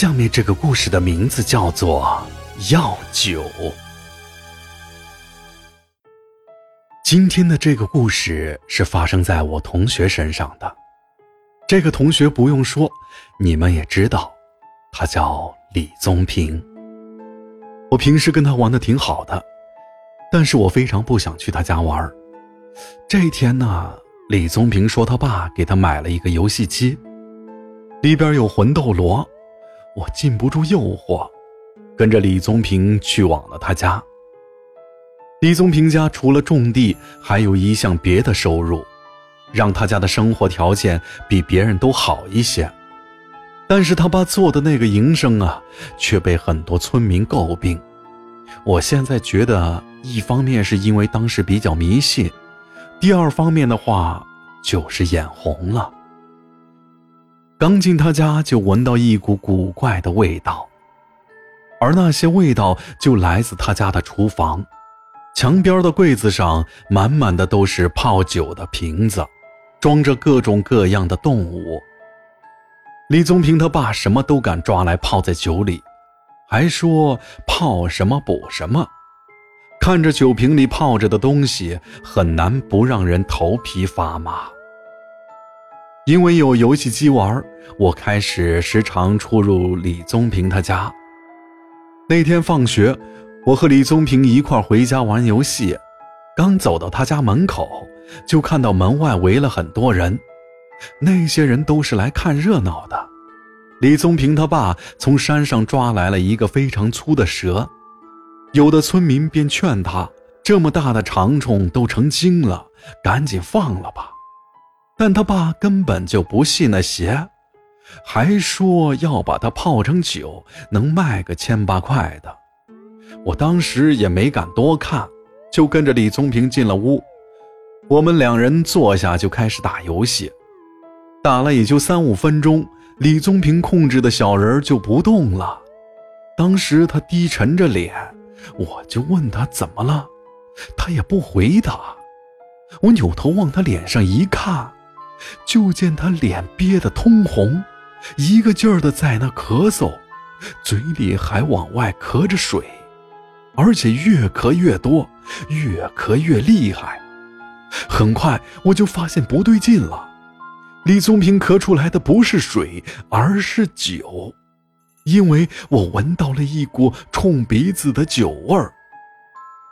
下面这个故事的名字叫做《药酒》。今天的这个故事是发生在我同学身上的。这个同学不用说，你们也知道，他叫李宗平。我平时跟他玩的挺好的，但是我非常不想去他家玩。这一天呢，李宗平说他爸给他买了一个游戏机。里边有魂斗罗，我禁不住诱惑，跟着李宗平去往了他家。李宗平家除了种地，还有一项别的收入，让他家的生活条件比别人都好一些。但是他爸做的那个营生啊，却被很多村民诟病。我现在觉得，一方面是因为当时比较迷信，第二方面的话，就是眼红了。刚进他家，就闻到一股古怪的味道，而那些味道就来自他家的厨房，墙边的柜子上满满的都是泡酒的瓶子，装着各种各样的动物。李宗平他爸什么都敢抓来泡在酒里，还说泡什么补什么，看着酒瓶里泡着的东西，很难不让人头皮发麻。因为有游戏机玩，我开始时常出入李宗平他家。那天放学，我和李宗平一块回家玩游戏，刚走到他家门口，就看到门外围了很多人。那些人都是来看热闹的。李宗平他爸从山上抓来了一个非常粗的蛇，有的村民便劝他：这么大的长虫都成精了，赶紧放了吧。但他爸根本就不信那邪，还说要把它泡成酒，能卖个千八块的。我当时也没敢多看，就跟着李宗平进了屋。我们两人坐下就开始打游戏，打了也就三五分钟，李宗平控制的小人就不动了。当时他低沉着脸，我就问他怎么了，他也不回答。我扭头往他脸上一看。就见他脸憋得通红，一个劲儿的在那咳嗽，嘴里还往外咳着水，而且越咳越多，越咳越厉害。很快我就发现不对劲了，李宗平咳出来的不是水，而是酒，因为我闻到了一股冲鼻子的酒味儿。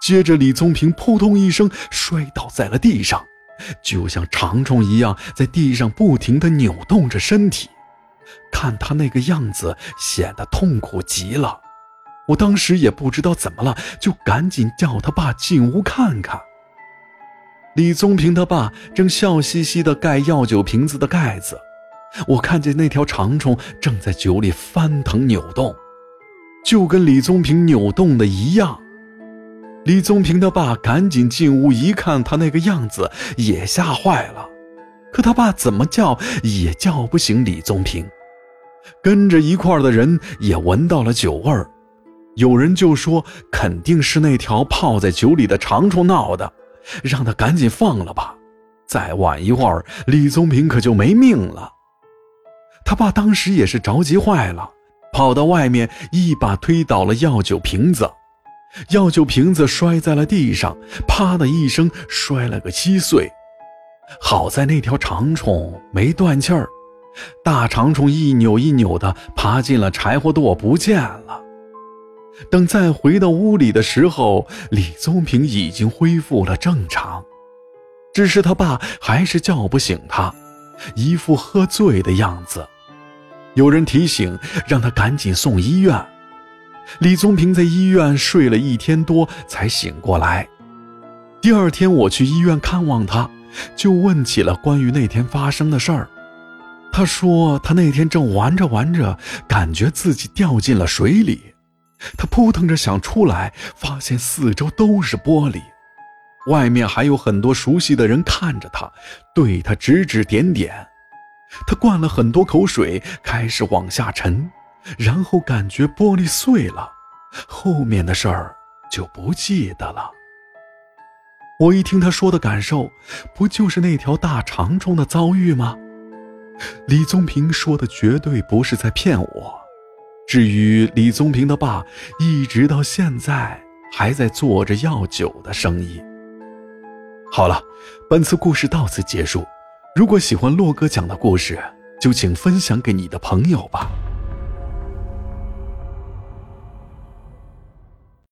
接着，李宗平扑通一声摔倒在了地上。就像长虫一样，在地上不停地扭动着身体，看他那个样子，显得痛苦极了。我当时也不知道怎么了，就赶紧叫他爸进屋看看。李宗平他爸正笑嘻嘻地盖药酒瓶子的盖子，我看见那条长虫正在酒里翻腾扭动，就跟李宗平扭动的一样。李宗平的爸赶紧进屋一看，他那个样子也吓坏了。可他爸怎么叫也叫不醒李宗平。跟着一块的人也闻到了酒味儿，有人就说肯定是那条泡在酒里的长虫闹的，让他赶紧放了吧。再晚一会儿，李宗平可就没命了。他爸当时也是着急坏了，跑到外面一把推倒了药酒瓶子。药酒瓶子摔在了地上，啪的一声摔了个稀碎。好在那条长虫没断气儿，大长虫一扭一扭的爬进了柴火垛，不见了。等再回到屋里的时候，李宗平已经恢复了正常，只是他爸还是叫不醒他，一副喝醉的样子。有人提醒，让他赶紧送医院。李宗平在医院睡了一天多才醒过来。第二天我去医院看望他，就问起了关于那天发生的事儿。他说他那天正玩着玩着，感觉自己掉进了水里，他扑腾着想出来，发现四周都是玻璃，外面还有很多熟悉的人看着他，对他指指点点。他灌了很多口水，开始往下沉。然后感觉玻璃碎了，后面的事儿就不记得了。我一听他说的感受，不就是那条大长虫的遭遇吗？李宗平说的绝对不是在骗我，至于李宗平的爸，一直到现在还在做着药酒的生意。好了，本次故事到此结束。如果喜欢洛哥讲的故事，就请分享给你的朋友吧。